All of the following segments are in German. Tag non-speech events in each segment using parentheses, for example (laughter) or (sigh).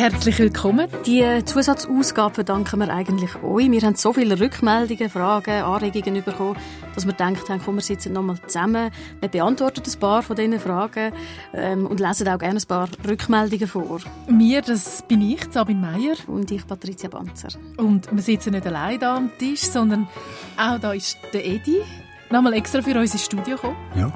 Herzlich willkommen. Die Zusatzausgabe verdanken wir eigentlich euch. Wir haben so viele Rückmeldungen, Fragen, Anregungen bekommen, dass wir gedacht haben, komm, wir sitzen nochmal zusammen. Wir beantworten ein paar von diesen Fragen ähm, und lesen auch gerne ein paar Rückmeldungen vor. Mir, das bin ich, Sabine Meyer. Und ich, Patricia Banzer. Und wir sitzen nicht allein da am Tisch, sondern auch da ist der Edi. Nochmal extra für uns ins Studio gekommen. Ja.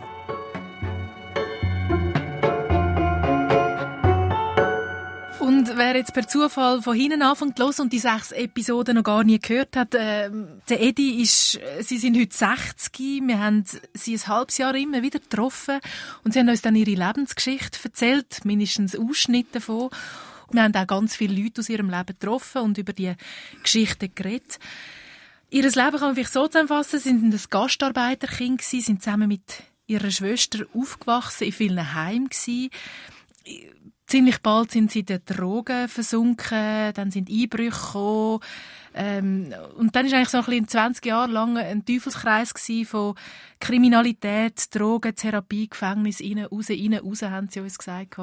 Und wer jetzt per Zufall von hinten anfängt los und die sechs Episoden noch gar nie gehört hat, äh, der Edi ist, sie sind heute 60, wir haben sie ein halbes Jahr immer wieder getroffen und sie haben uns dann ihre Lebensgeschichte erzählt, mindestens Ausschnitte davon. Wir haben auch ganz viele Leute aus ihrem Leben getroffen und über die Geschichten geredet. Ihr Leben kann man vielleicht so zusammenfassen, sie sind ein Gastarbeiterkind gewesen, sind zusammen mit ihrer Schwester aufgewachsen, in vielen Heimen ziemlich bald sind sie in den Drogen versunken, dann sind Einbrüche gekommen. Ähm, und dann ist eigentlich so ein bisschen 20 Jahre lang ein Teufelskreis von Kriminalität, Drogen, Therapie, Gefängnis, rein, raus, rein, raus, haben sie uns gesagt.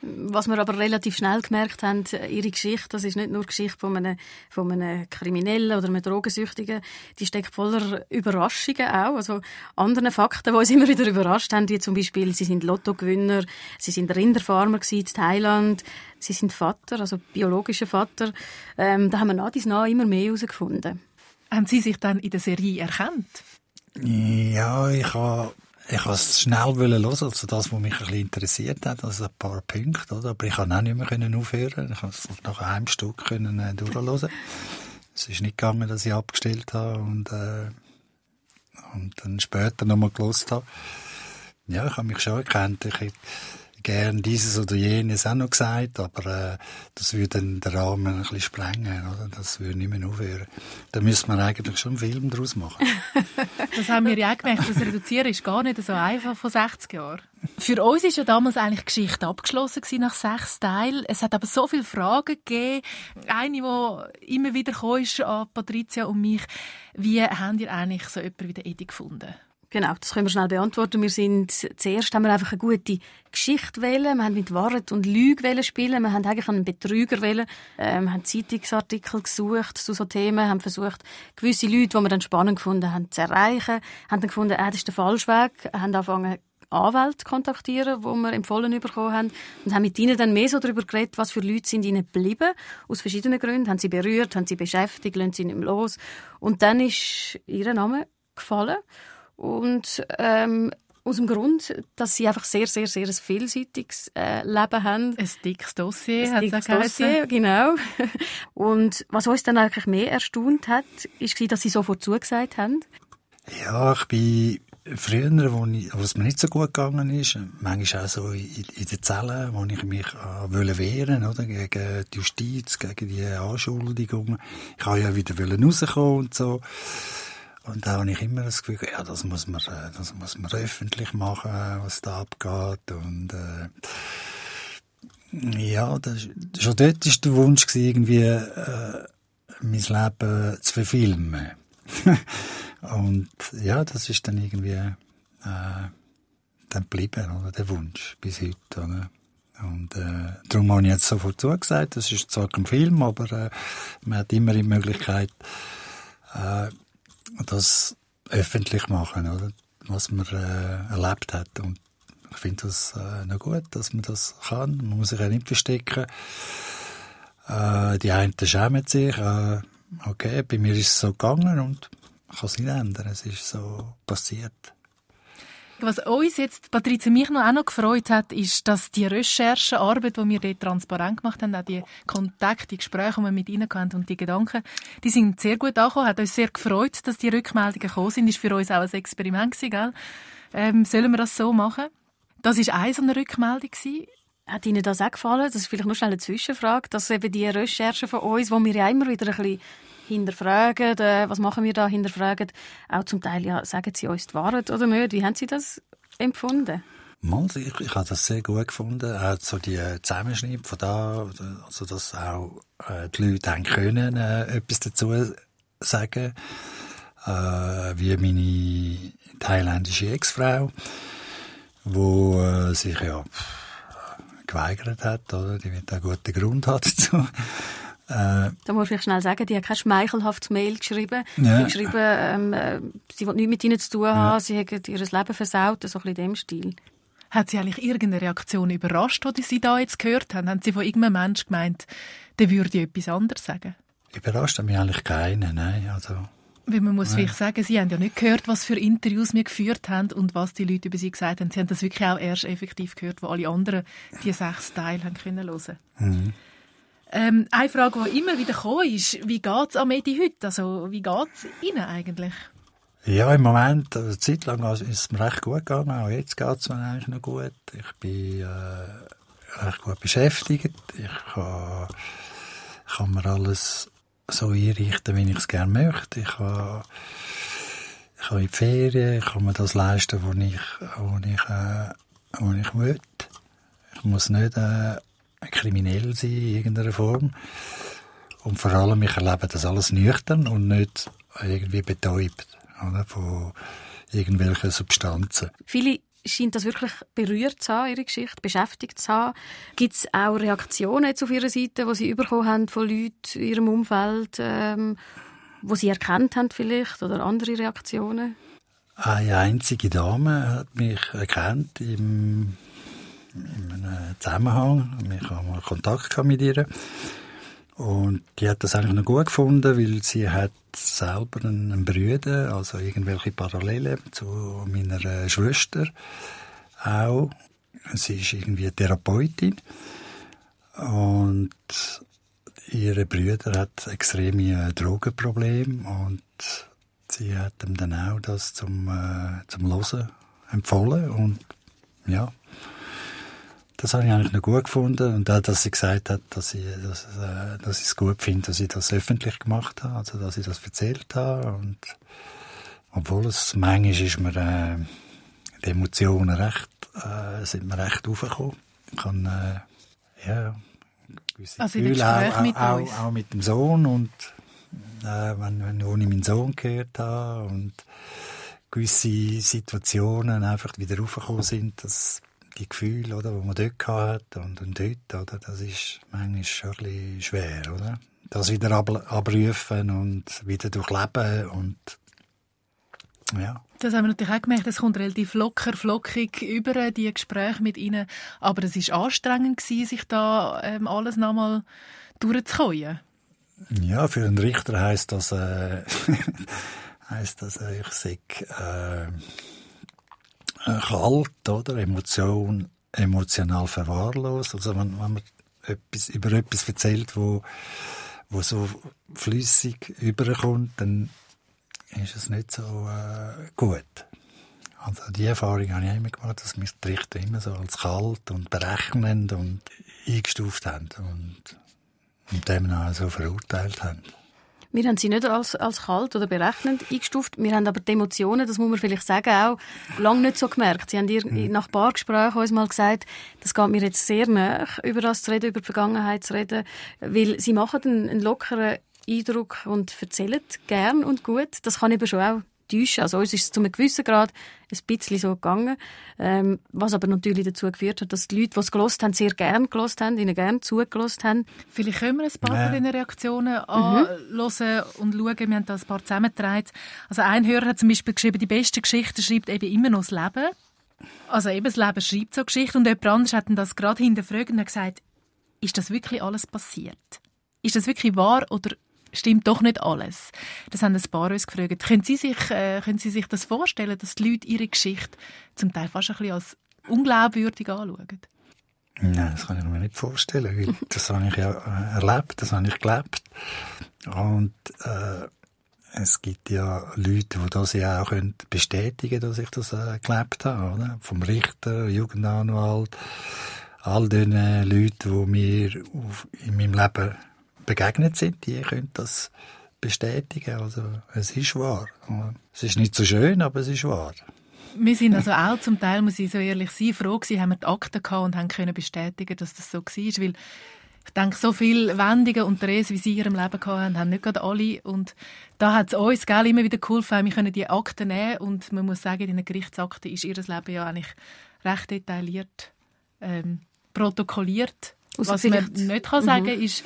Was wir aber relativ schnell gemerkt haben, ihre Geschichte, das ist nicht nur die Geschichte von einem, von einem Kriminellen oder einem Drogensüchtigen, die steckt voller Überraschungen auch, also anderen Fakten, die uns immer wieder überrascht haben, wie zum Beispiel, sie sind Lottogewinner, sie sind Rinderfarmer in Thailand, sie sind Vater, also biologischer Vater. Ähm, da haben wir nach dies nach immer mehr herausgefunden. Haben Sie sich dann in der Serie erkannt? Ja, ich habe ich wollte es schnell hören, also das, was mich ein bisschen interessiert hat, also ein paar Punkte, oder? aber ich konnte auch nicht mehr aufhören. Ich konnte es nach einem Stück können, äh, durchhören. Es ist nicht gegangen, dass ich abgestellt habe und, äh, und dann später nochmal gelost habe. Ja, ich habe mich schon erkannt. Ich gern dieses oder jenes auch noch gesagt, aber äh, das würde den Rahmen ein bisschen sprengen, oder? Das würde nicht mehr aufhören. Da müsste man eigentlich schon einen Film daraus machen. (laughs) das haben wir ja auch gemerkt, das Reduzieren ist gar nicht so einfach von 60 Jahren. Für uns ist ja damals eigentlich Geschichte abgeschlossen nach sechs Teilen. Es hat aber so viele Fragen gegeben. Eine, die immer wieder kam, ist an Patricia und mich. Wie habt ihr eigentlich so jemanden wie den Edi gefunden? Genau, das können wir schnell beantworten. Wir sind, zuerst haben wir einfach eine gute Geschichte wählen. Wir haben mit Wahrheit und Lüge spielen. Wir haben eigentlich einen Betrüger wählen. Ähm, wir haben Zeitungsartikel gesucht zu so Themen, haben versucht, gewisse Leute, die wir dann spannend gefunden haben, zu erreichen. Haben dann gefunden, ah, das ist der falsche Weg. Haben angefangen, Anwälte kontaktieren, die wir empfohlen bekommen haben. Und haben mit ihnen dann mehr so darüber geredet, was für Leute sind ihnen geblieben. Aus verschiedenen Gründen. Haben sie berührt, haben sie beschäftigt, lassen sie nicht mehr los. Und dann ist ihr Name gefallen. Und ähm, aus dem Grund, dass sie einfach sehr, sehr, sehr ein vielseitiges äh, Leben haben. Ein dickes Dossier, ein dickes Dossier, genau. (laughs) Und was uns dann eigentlich mehr erstaunt hat, ist, dass sie sofort zugesagt haben. Ja, ich bin früher, wo, ich, wo es mir nicht so gut gegangen ist, manchmal auch so in, in den Zellen, wo ich mich äh, wollte wehren oder gegen die Justiz, gegen die Anschuldigungen. Ich wollte ja wieder rauskommen und so. Und da habe ich immer das Gefühl, ja, das muss man, äh, das muss man öffentlich machen, was da abgeht. Und äh, ja, das, schon dort war der Wunsch, irgendwie äh, mein Leben zu verfilmen. (laughs) und ja, das ist dann irgendwie äh, dann geblieben, oder, der Wunsch, bis heute. Oder? Und äh, darum habe ich jetzt sofort zugesagt, das ist zwar kein Film, aber äh, man hat immer die Möglichkeit, äh, das öffentlich machen, oder? was man äh, erlebt hat. Und ich finde das äh, noch gut, dass man das kann. Man muss sich auch nicht verstecken. Äh, die einen schämen sich. Äh, okay, bei mir ist es so gegangen und ich kann es nicht ändern. Es ist so passiert. Was uns jetzt, Patrizia, mich noch auch noch gefreut hat, ist, dass die Recherchearbeit, die wir dort transparent gemacht haben, auch die Kontakte, die Gespräche, die wir mit ihnen hatten und die Gedanken, die sind sehr gut angekommen. Hat uns sehr gefreut, dass die Rückmeldungen gekommen sind. Ist für uns auch ein Experiment gewesen, gell? Ähm, sollen wir das so machen? Das war eine so eine Rückmeldung gewesen. Hat Ihnen das auch gefallen? Das ist vielleicht nur schnell eine Zwischenfrage, dass eben die Recherchen von uns, wo wir ja immer wieder ein bisschen hinterfragen, äh, was machen wir da, hinterfragen, auch zum Teil, ja, sagen Sie uns die Wahrheit oder nicht? Wie haben Sie das empfunden? ich, ich habe das sehr gut gefunden, auch so die Zusammenschnitte von da, also dass auch äh, die Leute haben können äh, etwas dazu sagen, äh, wie meine thailändische Ex-Frau, wo äh, sich ja geweigert hat, oder? Die wird einen guten Grund haben (laughs) dazu. Äh, da muss ich schnell sagen, die hat kein schmeichelhaftes Mail geschrieben. Ja. Sie hat geschrieben, ähm, äh, sie will nichts mit ihnen zu tun ja. haben, sie hat ihr Leben versaut, so ein bisschen in dem Stil. Hat sie eigentlich irgendeine Reaktion überrascht, die Sie da jetzt gehört haben? Haben Sie von irgendeinem Menschen gemeint, der würde etwas anderes sagen? Überrascht hat mich eigentlich keine, nein. Also, Weil man muss vielleicht sagen, Sie haben ja nicht gehört, was für Interviews wir geführt haben und was die Leute über Sie gesagt haben. Sie haben das wirklich auch erst effektiv gehört, wo alle anderen die sechs Teile haben können hören. Mhm. Ähm, eine Frage, die immer wieder kam, ist, wie geht es am Edi heute? Also, wie geht es Ihnen eigentlich? Ja, im Moment, eine Zeit lang ist es mir recht gut gegangen. Auch jetzt geht es mir eigentlich noch gut. Ich bin äh, recht gut beschäftigt. Ich kann, kann mir alles so einrichten, wie ich es gerne möchte. Ich kann, ich in Ferien, ich kann mir das leisten, was ich, was ich, äh, was ich will. Ich muss nicht äh, kriminell sein in irgendeiner Form. Und vor allem, ich erlebe das alles nüchtern und nicht irgendwie betäubt oder, von irgendwelchen Substanzen. Viele scheint das wirklich berührt zu haben, ihre Geschichte, beschäftigt zu haben. Gibt es auch Reaktionen jetzt auf ihrer Seite, die sie bekommen haben von Leuten in ihrem Umfeld, ähm, wo sie erkannt haben vielleicht, oder andere Reaktionen? Eine einzige Dame hat mich erkannt im, in einem Zusammenhang. Ich habe mal Kontakt mit ihr. Und die hat das eigentlich noch gut gefunden, weil sie hat selber einen Bruder, also irgendwelche Parallelen zu meiner Schwester auch. Sie ist irgendwie Therapeutin und ihre Brüder hat extreme Drogenprobleme und sie hat ihm dann auch das zum äh, zum Losen empfohlen und ja das habe ich eigentlich noch gut gefunden. Und auch, dass sie gesagt hat, dass ich, dass, äh, dass ich es gut finde, dass ich das öffentlich gemacht habe, also dass ich das erzählt habe. Und obwohl es manchmal ist mir, äh, die Emotionen recht, äh, sind mir recht aufgekommen. Ich kann, äh, ja, gewisse also Gefühle auch, mit auch, auch, auch, mit dem Sohn und äh, wenn, wenn ich ohne meinen Sohn gehört habe und gewisse Situationen einfach wieder aufgekommen sind, das die Gefühle, oder, die man dort hatte und, und dort, oder, das ist manchmal schon ein bisschen schwer, oder? Das wieder ab, abrufen und wieder durchleben und ja. Das haben wir natürlich auch gemerkt, es kommt relativ locker, flockig über die Gespräche mit Ihnen. Aber es war anstrengend, gewesen, sich da ähm, alles nochmal durchzukommen. Ja, für einen Richter heisst das, äh, (laughs) heisst das äh, ich sage, äh, kalt, oder? Emotion, emotional verwahrlost. Also wenn, wenn man etwas, über etwas erzählt, wo, wo so flüssig überkommt, dann ist es nicht so äh, gut. Also die Erfahrung habe ich immer gemacht, dass mich die Richter immer so als kalt und berechnend und eingestuft haben und, und dem auch so verurteilt haben. Wir haben sie nicht als, als kalt oder berechnend eingestuft. Wir haben aber die Emotionen, das muss man vielleicht sagen, auch lange nicht so gemerkt. Sie haben ihr mhm. nach ein paar Gesprächen uns mal gesagt, das geht mir jetzt sehr nach, über das zu reden, über die Vergangenheit zu reden, weil sie machen einen, einen lockeren Eindruck und erzählen gern und gut. Das kann eben schon auch täuschen. Also uns ist es zu einem gewissen Grad ein bisschen so gegangen, ähm, was aber natürlich dazu geführt hat, dass die Leute, die es gelost haben, sehr gern gelost haben, ihnen gern zugelost haben. Vielleicht können wir ein paar von diesen Reaktionen mhm. anhören und schauen. Wir haben da ein paar zusammengetragen. Also ein Hörer hat zum Beispiel geschrieben, die beste Geschichte schreibt eben immer noch das Leben. Also eben das Leben schreibt so Geschichte und jemand anderes hat das gerade hinterfragt und hat gesagt, ist das wirklich alles passiert? Ist das wirklich wahr oder stimmt doch nicht alles. Das haben ein paar uns gefragt. Können Sie sich, äh, können Sie sich das vorstellen, dass die Leute ihre Geschichte zum Teil fast ein bisschen als unglaubwürdig anschauen? Nein, das kann ich mir nicht vorstellen, weil (laughs) das habe ich ja äh, erlebt, das habe ich gelebt. Und äh, es gibt ja Leute, die das ja auch können bestätigen können, dass ich das äh, gelebt habe. Oder? Vom Richter, Jugendanwalt, all den Leuten, die mir in meinem Leben begegnet sind, die können das bestätigen. Also es ist wahr. Es ist nicht so schön, aber es ist wahr. Wir sind also auch zum Teil, muss ich so ehrlich sein, froh gewesen, haben wir die Akten gehabt und haben können bestätigen, dass das so war, weil ich denke, so viele Wendungen und Drehs, wie sie in ihrem Leben gehabt haben, haben nicht gerade alle. Und da hat es uns gell, immer wieder geholfen, wir können die Akten nehmen und man muss sagen, in den Gerichtsakten ist ihr Leben ja eigentlich recht detailliert ähm, protokolliert. Also Was man nicht kann sagen kann, mhm. ist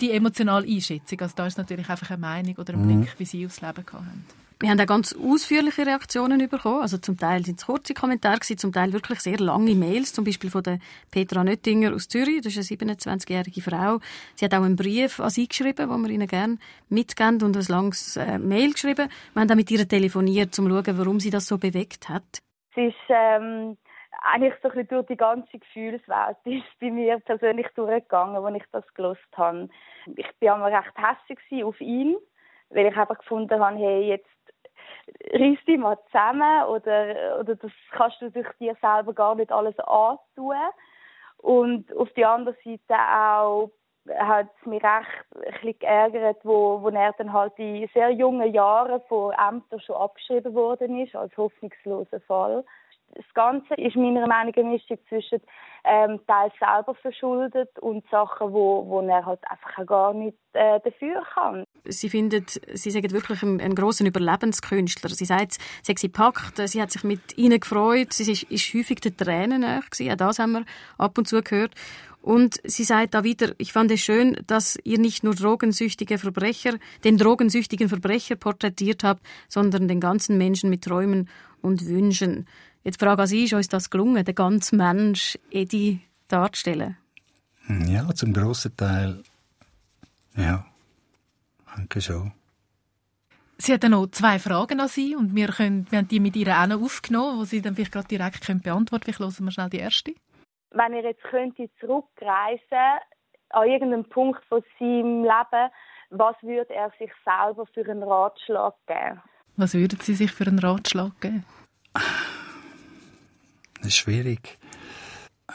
die emotionale Einschätzung. Also da ist natürlich einfach eine Meinung oder ein mhm. Blick, wie Sie aufs Leben haben. Wir haben auch ganz ausführliche Reaktionen bekommen. Also zum Teil sind es kurze Kommentare zum Teil wirklich sehr lange Mails. Zum Beispiel von der Petra Nöttinger aus Zürich. Das ist eine 27-jährige Frau. Sie hat auch einen Brief an Sie geschrieben, den wir Ihnen gerne mitgeben und ein langes äh, Mail geschrieben. Wir haben auch mit ihr telefoniert, um zu schauen, warum sie das so bewegt hat. Sie ist ähm, eigentlich so ein durch die ganze Gefühlswelt (laughs) ist bei mir persönlich durchgegangen, als ich das gelost habe. Ich war recht hässlich auf ihn, weil ich einfach gefunden habe, hey, jetzt reiss dich mal zusammen oder, oder das kannst du durch dir selber gar nicht alles antun. Und auf der anderen Seite auch hat es mich recht ein geärgert, wo, wo er dann halt in sehr jungen Jahren von Ämtern schon abgeschrieben worden ist, als hoffnungsloser Fall das Ganze ist meiner Meinung nach eine Mischung zwischen ähm, teils selber verschuldet und Sachen, wo, wo er halt einfach gar nicht äh, dafür kann. Sie findet, Sie sagen wirklich einen, einen grossen Überlebenskünstler. Sie sagt, sie hat sie gepackt, sie hat sich mit ihnen gefreut, sie ist, ist häufig den Tränen gewesen. Auch das haben wir ab und zu gehört. Und sie sagt da wieder, ich fand es schön, dass ihr nicht nur drogensüchtige Verbrecher, den drogensüchtigen Verbrecher porträtiert habt, sondern den ganzen Menschen mit Träumen und Wünschen. Jetzt die Frage an Sie, ist uns das gelungen, den ganzen Mensch Edi darzustellen? Ja, zum grossen Teil. Ja, danke schon. Sie hat noch zwei Fragen an Sie und wir, können, wir haben die mit ihr auch noch aufgenommen, die Sie dann vielleicht gerade direkt können beantworten können. Vielleicht hören wir schnell die erste. Wenn ihr jetzt könnte zurückreisen an irgendeinem Punkt von seinem Leben, was würde er sich selber für einen Ratschlag geben? Was würden Sie sich für einen Ratschlag geben? Das ist schwierig.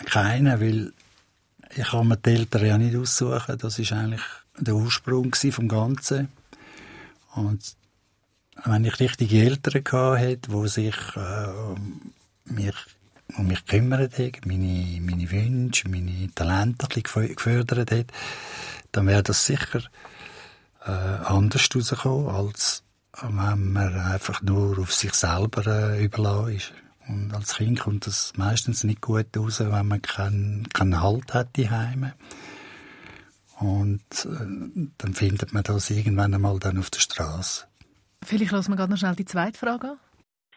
Keiner, weil ich kann mir die Eltern ja nicht aussuchen. Das ist eigentlich der Ursprung vom Ganzen. Und wenn ich richtige Eltern hatte, die sich äh, mich, um mich gekümmert haben, meine, meine Wünsche, meine Talente gefördert haben, dann wäre das sicher äh, anders rausgekommen, als wenn man einfach nur auf sich selber äh, überlassen ist. Und als Kind kommt das meistens nicht gut raus, wenn man keinen, keinen Halt hat die Heime. Und äh, dann findet man das irgendwann einmal dann auf der Straße. Vielleicht lassen wir gerade noch schnell die zweite Frage an.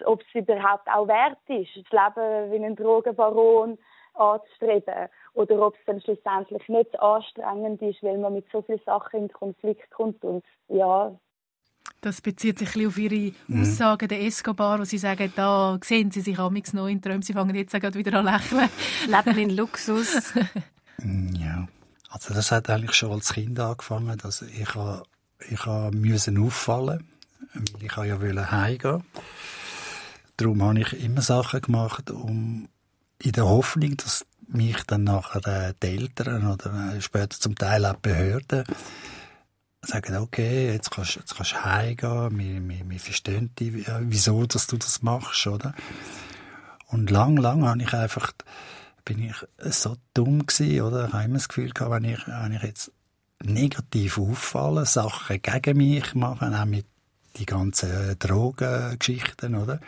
Ob es überhaupt auch wert ist, das Leben wie ein Drogenbaron anzustreben. Oder ob es dann schlussendlich nicht anstrengend ist, weil man mit so vielen Sachen in Konflikt kommt. Und ja, das bezieht sich ein auf Ihre mhm. Aussagen der Escobar, wo Sie sagen, da sehen Sie sich amigs noch in Träumen, Sie fangen jetzt gerade wieder an lächeln. (laughs) Leben in Luxus. (laughs) Ja, also das hat eigentlich schon als Kind angefangen, dass ich, ich müssen auffallen, weil ich ja wollte heimgehen. Darum habe ich immer Sachen gemacht, um in der Hoffnung, dass mich dann nachher die Eltern oder äh, später zum Teil auch Behörden sagen, okay, jetzt kannst, jetzt kannst du heimgehen, wir, wir, wir verstehen dich, wieso dass du das machst, oder? Und lang, lang habe ich einfach, bin ich so dumm gewesen, oder? Ich habe immer das Gefühl gehabt, wenn ich, wenn ich jetzt negativ auffalle, Sachen gegen mich mache, auch mit die ganzen Drogengeschichten, oder?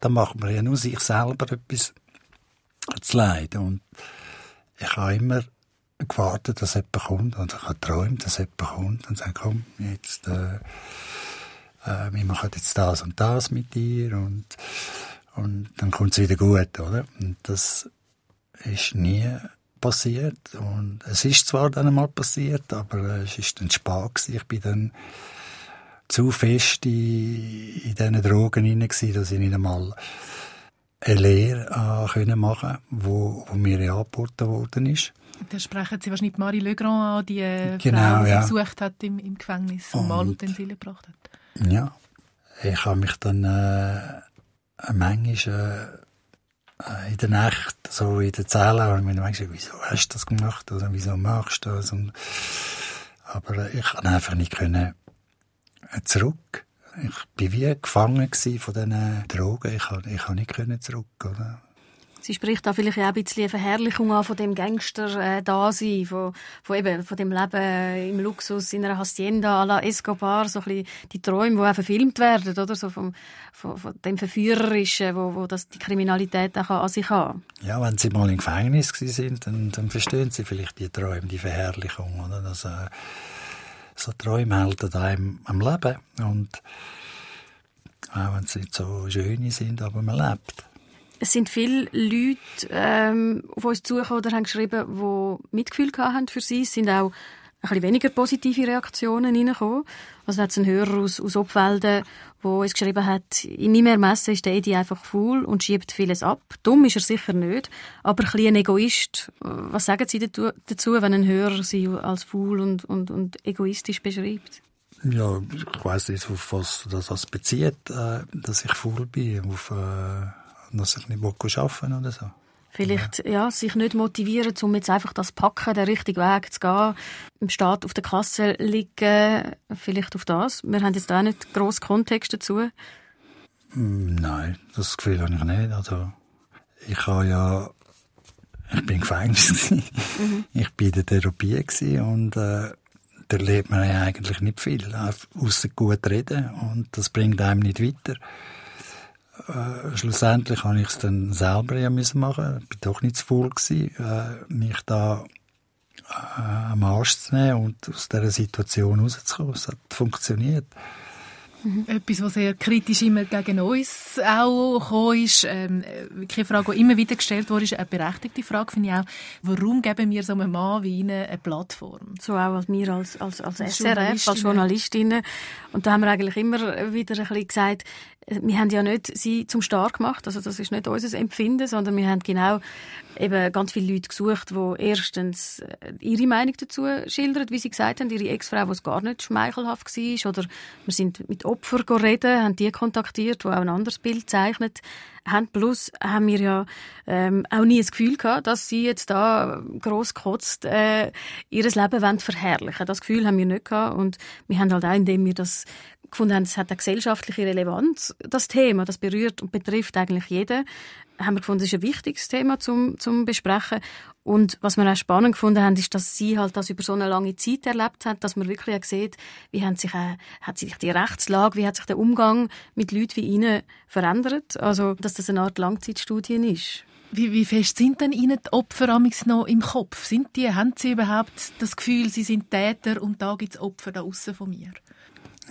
Dann macht man ja nur sich selber etwas zu leiden. Und ich habe immer gewartet, dass jemand kommt und ich habe geträumt, dass jemand kommt und sagt, komm, jetzt, äh, äh, wir machen jetzt das und das mit dir und, und dann kommt es wieder gut, oder? Und das ist nie passiert und es ist zwar dann einmal passiert, aber es ist dann spät. Ich bin dann zu fest in, in diesen Drogen hinein dass ich nicht einmal eine Lehre äh, können machen wo, wo mir angeboten worden ist. Da sprechen Sie wahrscheinlich Marie Legrand an, die äh, genau, Frau, die ja. besucht hat im, im Gefängnis und, und Malutensilien gebracht hat. Ja, ich habe mich dann äh, manchmal äh, in der Nacht, so in der Zelle, und mir gesagt, wieso hast du das gemacht oder wieso machst du das? Und, aber ich konnte einfach nicht können äh, zurück. Ich war wie gefangen von diesen Drogen. Ich konnte ich nicht zurück. Oder? Sie spricht da vielleicht auch ein bisschen eine Verherrlichung an von dem Gangster-Dasein, von, von, eben, von dem Leben im Luxus in einer Hacienda à la Escobar, so ein bisschen die Träume, die auch verfilmt werden, oder? So vom, von, von dem Verführerischen, wo, wo das die Kriminalität auch an sich hat. Ja, wenn Sie mal im Gefängnis sind, dann, dann verstehen Sie vielleicht die Träume, die Verherrlichung, oder? Das, äh, so Träume halten einem am Leben und auch wenn sie nicht so schön sind, aber man lebt. Es sind viele Leute ähm, auf uns zugekommen oder haben geschrieben, die Mitgefühl hatten für sie. Es sind auch bisschen weniger positive Reaktionen reingekommen. Also hat es einen Hörer aus, aus Obwalden, der uns geschrieben hat, in meinem Ermessen ist der Edi einfach faul und schiebt vieles ab. Dumm ist er sicher nicht, aber ein bisschen Egoist. Was sagen Sie dazu, wenn ein Hörer Sie als faul und, und, und egoistisch beschreibt? Ja, ich weiß nicht, auf was das bezieht, äh, dass ich faul bin, auf, äh, dass ich nicht arbeiten oder so. Vielleicht ja. sich nicht motivieren, um jetzt einfach das Packen, den richtigen Weg zu gehen, im Staat auf der Kasse liegen, vielleicht auf das. Wir haben jetzt auch nicht grossen Kontext dazu. Mm, nein, das Gefühl habe ich nicht. Also, ich habe ja, ich bin im Gefängnis mhm. ich bin in der Therapie und äh, da lernt man ja eigentlich nicht viel, außer gut reden und das bringt einem nicht weiter. Äh, schlussendlich habe ich es dann selber ja müssen machen. Ich bin doch nicht zu faul gewesen, äh, mich da äh, am Arsch zu nehmen und aus dieser Situation rauszukommen. Es hat funktioniert. Mhm. Etwas, was sehr kritisch immer gegen uns auch gekommen ist, ähm, eine Frage, die immer wieder gestellt wurde, ist eine berechtigte Frage, finde ich auch. Warum geben wir so einem Mann wie Ihnen eine Plattform? So auch als wir als, als, als, als SRF, als Journalistinnen. Und da haben wir eigentlich immer wieder ein bisschen gesagt, wir haben ja nicht sie zum Star gemacht, also das ist nicht unser Empfinden, sondern wir haben genau eben ganz viele Leute gesucht, die erstens äh, ihre Meinung dazu schildern, wie sie gesagt haben, ihre Ex-Frau, die gar nicht schmeichelhaft war, oder wir sind mit Opfern reden, haben die kontaktiert, die auch ein anderes Bild zeichnet haben. Plus haben wir ja ähm, auch nie das Gefühl gehabt, dass sie jetzt da gross gekotzt äh, ihr Leben wollen verherrlichen. Das Gefühl haben wir nicht gehabt. Und wir haben halt auch, indem wir das gefunden haben, es hat eine gesellschaftliche Relevanz, das Thema, das berührt und betrifft eigentlich jeden, haben wir gefunden, es ist ein wichtiges Thema zum, zum Besprechen. Und was wir auch spannend gefunden haben, ist, dass sie halt das über so eine lange Zeit erlebt hat, dass man wirklich auch sieht, wie hat sich, äh, hat sich die Rechtslage, wie hat sich der Umgang mit Leuten wie ihnen verändert. Also, dass das eine Art Langzeitstudie ist. Wie, wie fest sind denn Ihnen die Opfer noch im Kopf? Sind die, haben Sie überhaupt das Gefühl, Sie sind Täter und da gibt es Opfer da von mir?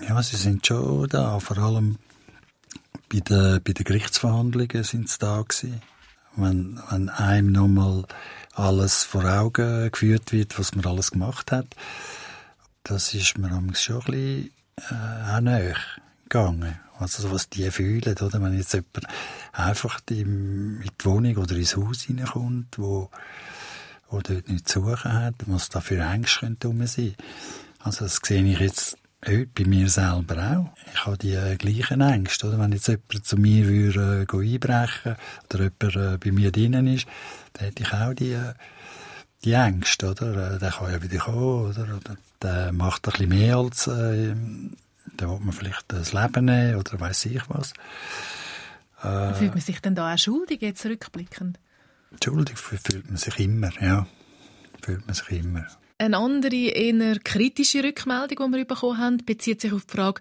Ja, sie sind schon da. Vor allem bei den, bei den Gerichtsverhandlungen sind sie da gewesen. Wenn, wenn einem nochmal alles vor Augen geführt wird, was man alles gemacht hat, das ist mir schon ein bisschen äh, auch näher gegangen. Also was die fühlen, oder? Wenn jetzt jemand einfach in die Wohnung oder ins Haus reinkommt, wo, wo dort nichts zu suchen hat, was da für Ängste könnte sein. Also das sehe ich jetzt Heute bei mir selber auch. Ich habe die äh, gleichen Ängste. Oder? Wenn jetzt jemand zu mir würde, äh, einbrechen oder jemand äh, bei mir drinnen ist, dann hätte ich auch die, äh, die Ängste. Oder? Äh, der kann ja wieder kommen. Oder? oder der macht ein bisschen mehr als... Äh, da will man vielleicht das Leben nehmen oder weiß ich was. Äh, fühlt man sich denn da auch schuldig, jetzt rückblickend? Schuldig fühlt man sich immer, ja. Fühlt man sich immer. Eine andere, eher kritische Rückmeldung, die wir bekommen haben, bezieht sich auf die Frage,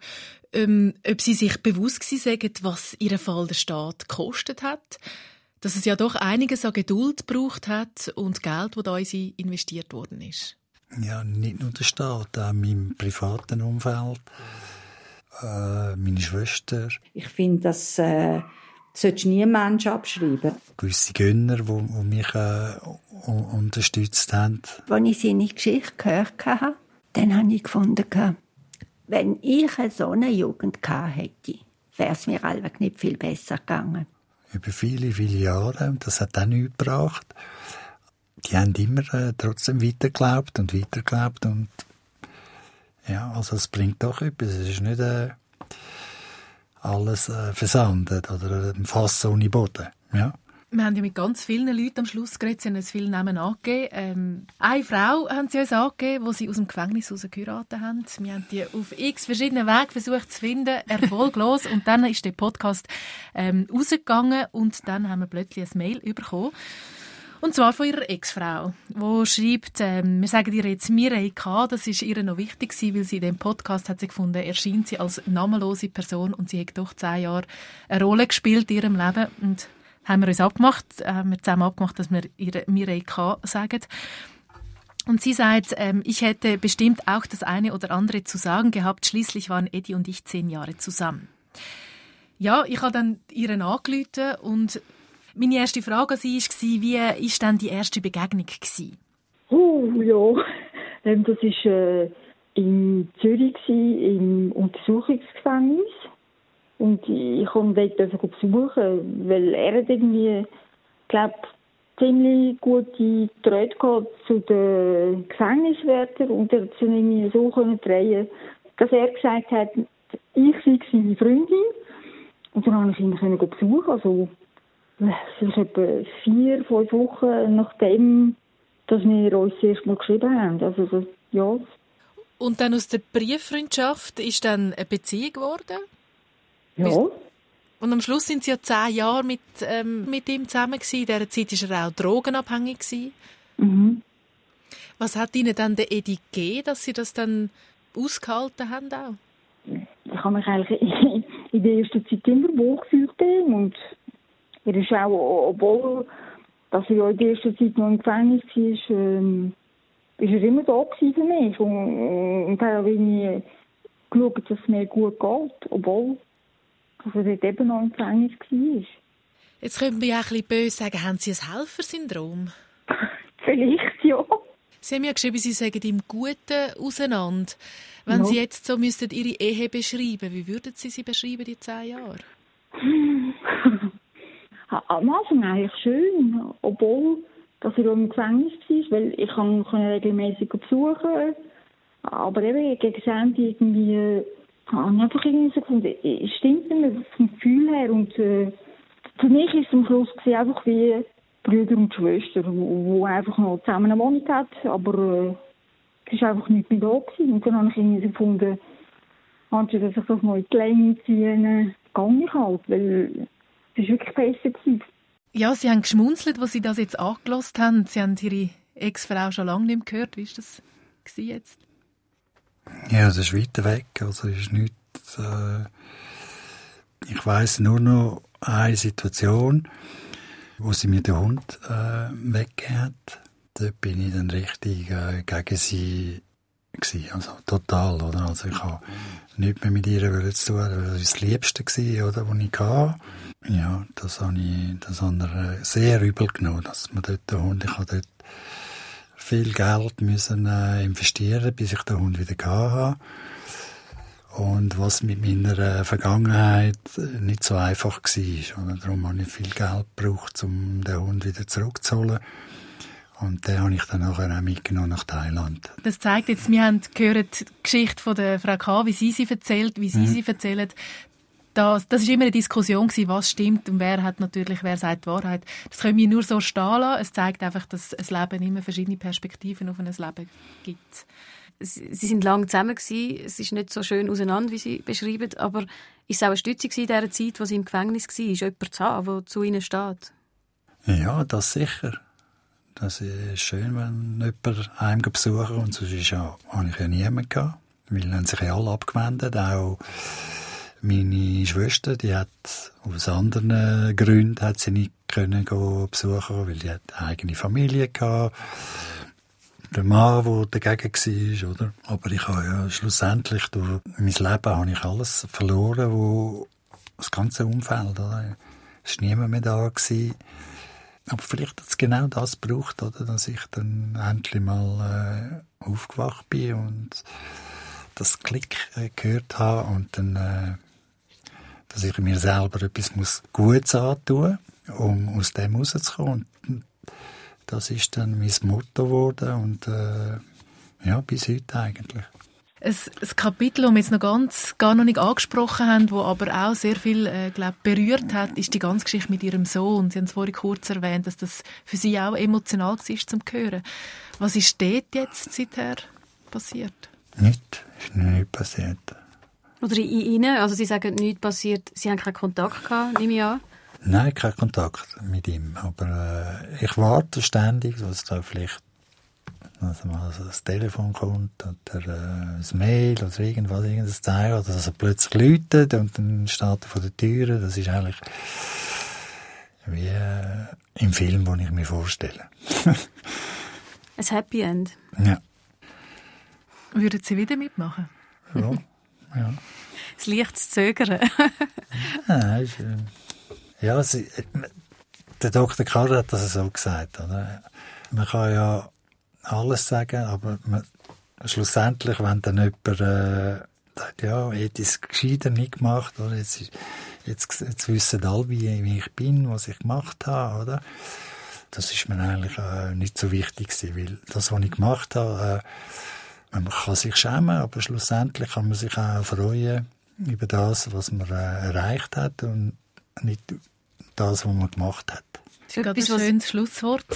ähm, ob Sie sich bewusst waren, was Ihr Fall der Staat gekostet hat. Dass es ja doch einiges an Geduld gebraucht hat und Geld, das da in Sie investiert worden ist. Ja, nicht nur der Staat, auch in meinem privaten Umfeld, äh, meine Schwester. Ich finde, dass äh, solltest nie einen Menschen abschreiben. Gewisse Gönner, die, die mich äh, unterstützt haben. Als ich seine Geschichte gehört habe, dann habe ich gefunden, wenn ich so eine Jugend gehabt hätte, wäre es mir allweg nicht viel besser gegangen. Über viele, viele Jahre, das hat auch nichts gebracht. Die haben immer äh, trotzdem weitergeglaubt und weitergeglaubt und ja, also es bringt doch etwas. Es ist nicht äh, alles äh, versandet oder ein Fass ohne Boden. Ja. Wir haben ja mit ganz vielen Leuten am Schluss geredet, sie haben uns viele Namen angegeben. Ähm, eine Frau haben sie uns angegeben, die sie aus dem Gefängnis heraus geheiratet haben. Wir haben die auf x verschiedenen Wegen versucht zu finden, erfolglos. und dann ist der Podcast ähm, rausgegangen und dann haben wir plötzlich ein Mail bekommen. Und zwar von ihrer Ex-Frau, die schreibt, ähm, wir sagen ihr jetzt Mireille K., das ist ihr noch wichtig gewesen, weil sie in dem Podcast hat sie gefunden, erscheint sie als namenlose Person und sie hat doch zehn Jahre eine Rolle gespielt in ihrem Leben und haben wir uns abgemacht, haben wir zusammen abgemacht, dass wir ihre Mireille K. sagen. Und sie sagt, ähm, ich hätte bestimmt auch das eine oder andere zu sagen gehabt. Schließlich waren Eddie und ich zehn Jahre zusammen. Ja, ich habe dann ihren angerufen und meine erste Frage an sie war, wie war denn die erste Begegnung? Oh, ja. Ähm, das war äh, in Zürich, im Untersuchungsgefängnis. Und ich konnte dort besuchen, weil er hat irgendwie, glaube ziemlich gute Treue zu den Gefängniswärtern und er hat sie so drehen, dass er gesagt hat, ich sei seine Freundin. Und dann konnte ich ihn besuchen. Also, es ist etwa vier, fünf Wochen nachdem, dass wir uns das erste Mal geschrieben haben. Also, das, ja. Und dann aus der Brieffreundschaft ist dann eine Beziehung geworden? Ja. Und am Schluss sind Sie ja zehn Jahre mit, ähm, mit ihm zusammen gewesen. In dieser Zeit war er auch drogenabhängig. Gewesen. Mhm. Was hat Ihnen dann der Edi gegeben, dass Sie das dann ausgehalten haben auch? Ich habe mich eigentlich (laughs) in der ersten Zeit immer wohl gefühlt und er ist auch, obwohl dass er ja in der ersten Zeit noch im Gefängnis war, ähm, ist er immer da für mich und, und er hat irgendwie geschaut, dass es mir gut geht, obwohl dass er dort eben noch im Gefängnis war. Jetzt könnte man ja ein bisschen böse sagen, haben Sie ein Helfersyndrom? (laughs) Vielleicht, ja. Sie haben ja geschrieben, Sie sagen im Guten auseinander. Wenn ja. Sie jetzt so müssten Ihre Ehe beschreiben, wie würden Sie sie beschreiben, die zehn Jahre? (laughs) Am Anfang eigentlich schön, obwohl dass er im Gefängnis war, weil ich kann, regelmäßig besuchen aber eben gegen Ende irgendwie habe ich einfach irgendwie so gefunden, es stimmt nicht mehr vom Gefühl her. Und äh, für mich ist es am Schluss einfach wie Brüder und Schwestern, die einfach noch zusammen eine Wohnung hat, aber äh, es war einfach nicht mehr da. Gewesen. Und dann habe ich irgendwie so gefunden, anstatt dass ich das mal in die Länge ziehe, gehe ich halt, weil es ist wirklich besser gewesen. Ja, Sie haben geschmunzelt, als Sie das jetzt angelost haben. Sie haben Ihre Ex-Frau schon lange nicht mehr gehört. Wie war das jetzt? Ja, das ist weiter weg. Also ist nicht. Äh, ich weiß nur noch eine Situation, wo sie mir den Hund äh, weggegeben hat. Dort bin ich dann richtig äh, gegen sie gewesen. Also total, oder? Also ich habe nichts mehr mit ihr zu tun. Das war das Liebste gewesen, oder, was ich hatte. Ja, das habe ich, das ich sehr übel genommen, dass man dort den Hund, ich habe dort viel Geld müssen äh, investieren, bis ich den Hund wieder hatte. Und was mit meiner äh, Vergangenheit nicht so einfach war. Darum habe ich viel Geld gebraucht, um den Hund wieder zurückzuholen. Und den habe ich dann nachher auch mitgenommen nach Thailand. Das zeigt jetzt, wir haben gehört die Geschichte von der Frau K., wie sie sie erzählt, wie sie mhm. sie erzählt das, das ist immer eine Diskussion gewesen, was stimmt und wer hat natürlich, wer sagt die Wahrheit. Das können wir nur so stehen lassen. Es zeigt einfach, dass ein Leben immer verschiedene Perspektiven auf ein Leben gibt. Sie sind lange zusammen gewesen. Es ist nicht so schön auseinander, wie Sie beschreiben, aber ist es auch eine Stütze in dieser Zeit, wo Sie im Gefängnis war, ist jemand zu haben, der zu Ihnen steht? Ja, das sicher. Das ist schön, wenn jemand einem besuchen und sonst ja, habe ich ja niemanden gehabt, weil dann sich alle abgewendet, auch meine Schwester, die hat aus anderen Gründen hat sie nicht können besuchen, weil hat eine eigene Familie gehabt. Der Mann, der dagegen war, oder? Aber ich habe ja schlussendlich durch mein Leben habe ich alles verloren, wo das ganze Umfeld, oder? Es war niemand mehr da gewesen. Aber vielleicht hat es genau das gebraucht, oder? Dass ich dann endlich mal äh, aufgewacht bin und das Klick äh, gehört habe und dann äh, dass ich mir selber etwas muss Gutes antun um aus dem rauszukommen. Und das ist dann mein Motto geworden und äh, ja, bis heute eigentlich. Ein, ein Kapitel, das wir jetzt noch ganz, gar noch nicht angesprochen haben, das aber auch sehr viel äh, glaub, berührt hat, ist die ganze Geschichte mit ihrem Sohn. Sie haben es vorhin kurz erwähnt, dass das für sie auch emotional war zum Hören. Was ist dort jetzt seither passiert? Nichts, ist nichts passiert. Oder in Ihnen, also Sie sagen, nichts passiert, Sie haben keinen Kontakt gehabt, nehme ich an? Nein, keinen Kontakt mit ihm. Aber äh, ich warte ständig, dass da vielleicht also mal das Telefon kommt oder äh, ein Mail oder irgendwas, irgendein Zeichen, oder dass er plötzlich läutet und dann steht er vor der Tür. Das ist eigentlich wie äh, im Film, den ich mir vorstelle. (laughs) ein Happy End. Ja. Würden Sie wieder mitmachen? Ja. (laughs) ja. Das leichtes Zögern. (laughs) ja, ist, äh, ja sie, der Dr. Karl hat das so gesagt. Oder? Man kann ja alles sagen, aber man, schlussendlich, wenn dann jemand äh, sagt, ja, ich hätte es gescheiter nicht gemacht, oder? Jetzt, jetzt, jetzt wissen alle, wie, wie ich bin, was ich gemacht habe, oder? Das ist mir eigentlich äh, nicht so wichtig gewesen, weil das, was ich gemacht habe, äh, man kann sich schämen, aber schlussendlich kann man sich auch freuen über das, was man äh, erreicht hat und nicht das, was man gemacht hat. Das ist ein schönes Schlusswort.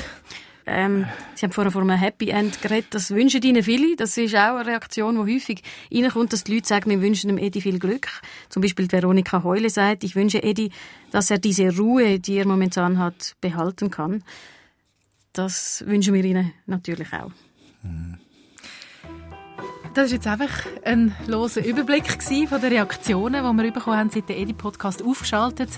Ähm, Sie haben vorher von einem Happy End geredet. Das wünschen Ihnen viele. Das ist auch eine Reaktion, die häufig reinkommt, dass die Leute sagen, wir wünschen dem Edi viel Glück. Zum Beispiel Veronika Heule sagt, ich wünsche Edi, dass er diese Ruhe, die er momentan hat, behalten kann. Das wünschen wir Ihnen natürlich auch. Das war jetzt einfach ein loser Überblick von den Reaktionen, die wir bekommen haben, seit der Edi-Podcast aufgeschaltet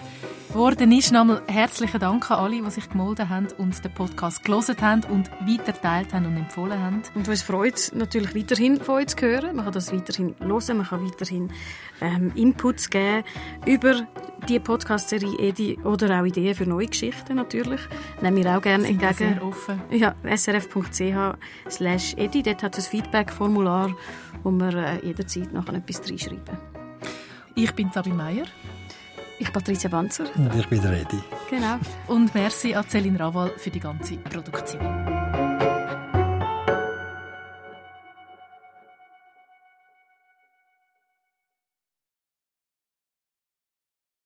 worden ist. Nochmal herzlichen Dank an alle, die sich gemeldet haben und den Podcast gelesen haben und weiterteilt haben und empfohlen haben. Und uns freut natürlich weiterhin von euch zu hören. Man kann das weiterhin hören, man kann weiterhin ähm, Inputs geben über die Podcast-Serie Edi oder auch Ideen für neue Geschichten natürlich. Nehmen wir auch gerne entgegen. Sehr offen. Ja, srf.ch slash Edi. Dort hat es ein Feedback-Formular, wo wir äh, jederzeit noch etwas reinschreiben Ich bin Sabine Meier. Ich Patricia Banzer. Und ich bin der Edi. Genau. Und merci an Céline Raval für die ganze Produktion.